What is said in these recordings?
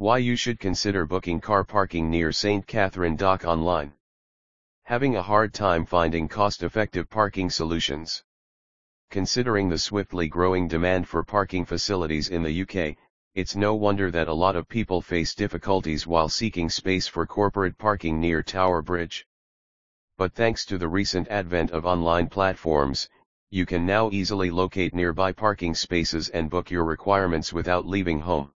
Why you should consider booking car parking near St. Katharine Dock online. Having a hard time finding cost-effective parking solutions. Considering the swiftly growing demand for parking facilities in the UK, it's no wonder that a lot of people face difficulties while seeking space for corporate parking near Tower Bridge. But thanks to the recent advent of online platforms, you can now easily locate nearby parking spaces and book your requirements without leaving home.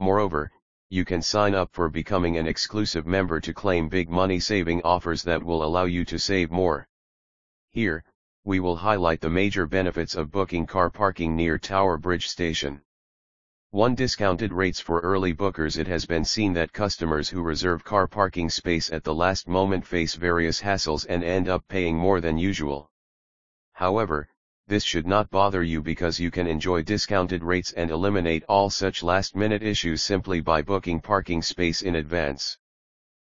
Moreover, you can sign up for becoming an exclusive member to claim big money saving offers that will allow you to save more. Here, we will highlight the major benefits of booking car parking near Tower Bridge Station. 1. Discounted rates for early bookers It has been seen that customers who reserve car parking space at the last moment face various hassles and end up paying more than usual. However, this should not bother you because you can enjoy discounted rates and eliminate all such last-minute issues simply by booking parking space in advance.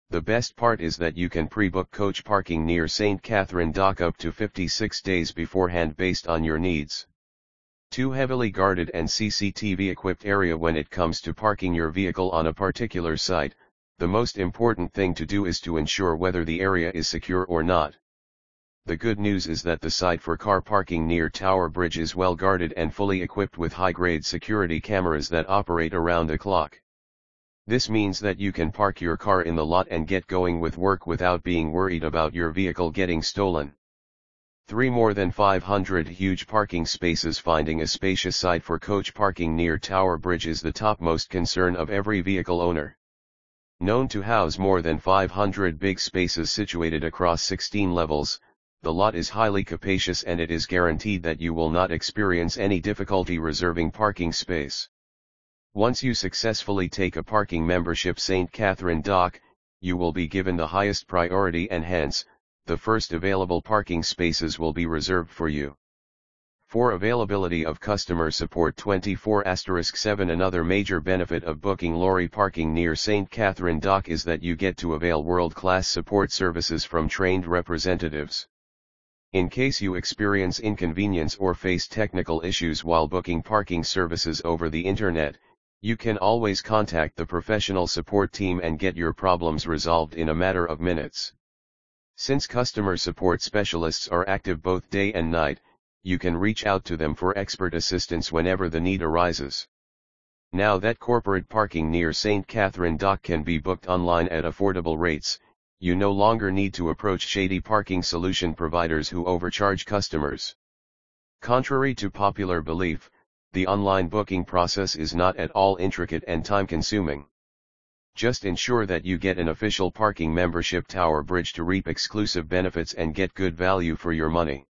The best part is that you can pre-book coach parking near St. Katharine Dock up to 56 days beforehand based on your needs. Too Heavily guarded and CCTV equipped area When it comes to parking your vehicle on a particular site, the most important thing to do is to ensure whether the area is secure or not. The good news is that the site for car parking near Tower Bridge is well guarded and fully equipped with high-grade security cameras that operate around the clock. This means that you can park your car in the lot and get going with work without being worried about your vehicle getting stolen. 3. More than 500 huge parking spaces Finding a spacious site for coach parking near Tower Bridge is the topmost concern of every vehicle owner. Known to house more than 500 big spaces situated across 16 levels, the lot is highly capacious and it is guaranteed that you will not experience any difficulty reserving parking space. Once you successfully take a parking membership St. Katharine Dock, you will be given the highest priority and hence, the first available parking spaces will be reserved for you. For availability of customer support 24*7 Another major benefit of booking lorry parking near St. Katharine Dock is that you get to avail world-class support services from trained representatives. In case you experience inconvenience or face technical issues while booking parking services over the internet, you can always contact the professional support team and get your problems resolved in a matter of minutes. Since customer support specialists are active both day and night, you can reach out to them for expert assistance whenever the need arises. Now that corporate parking near St. Katharine Dock can be booked online at affordable rates, you no longer need to approach shady parking solution providers who overcharge customers. Contrary to popular belief, the online booking process is not at all intricate and time-consuming. Just ensure that you get an official parking membership Tower Bridge to reap exclusive benefits and get good value for your money.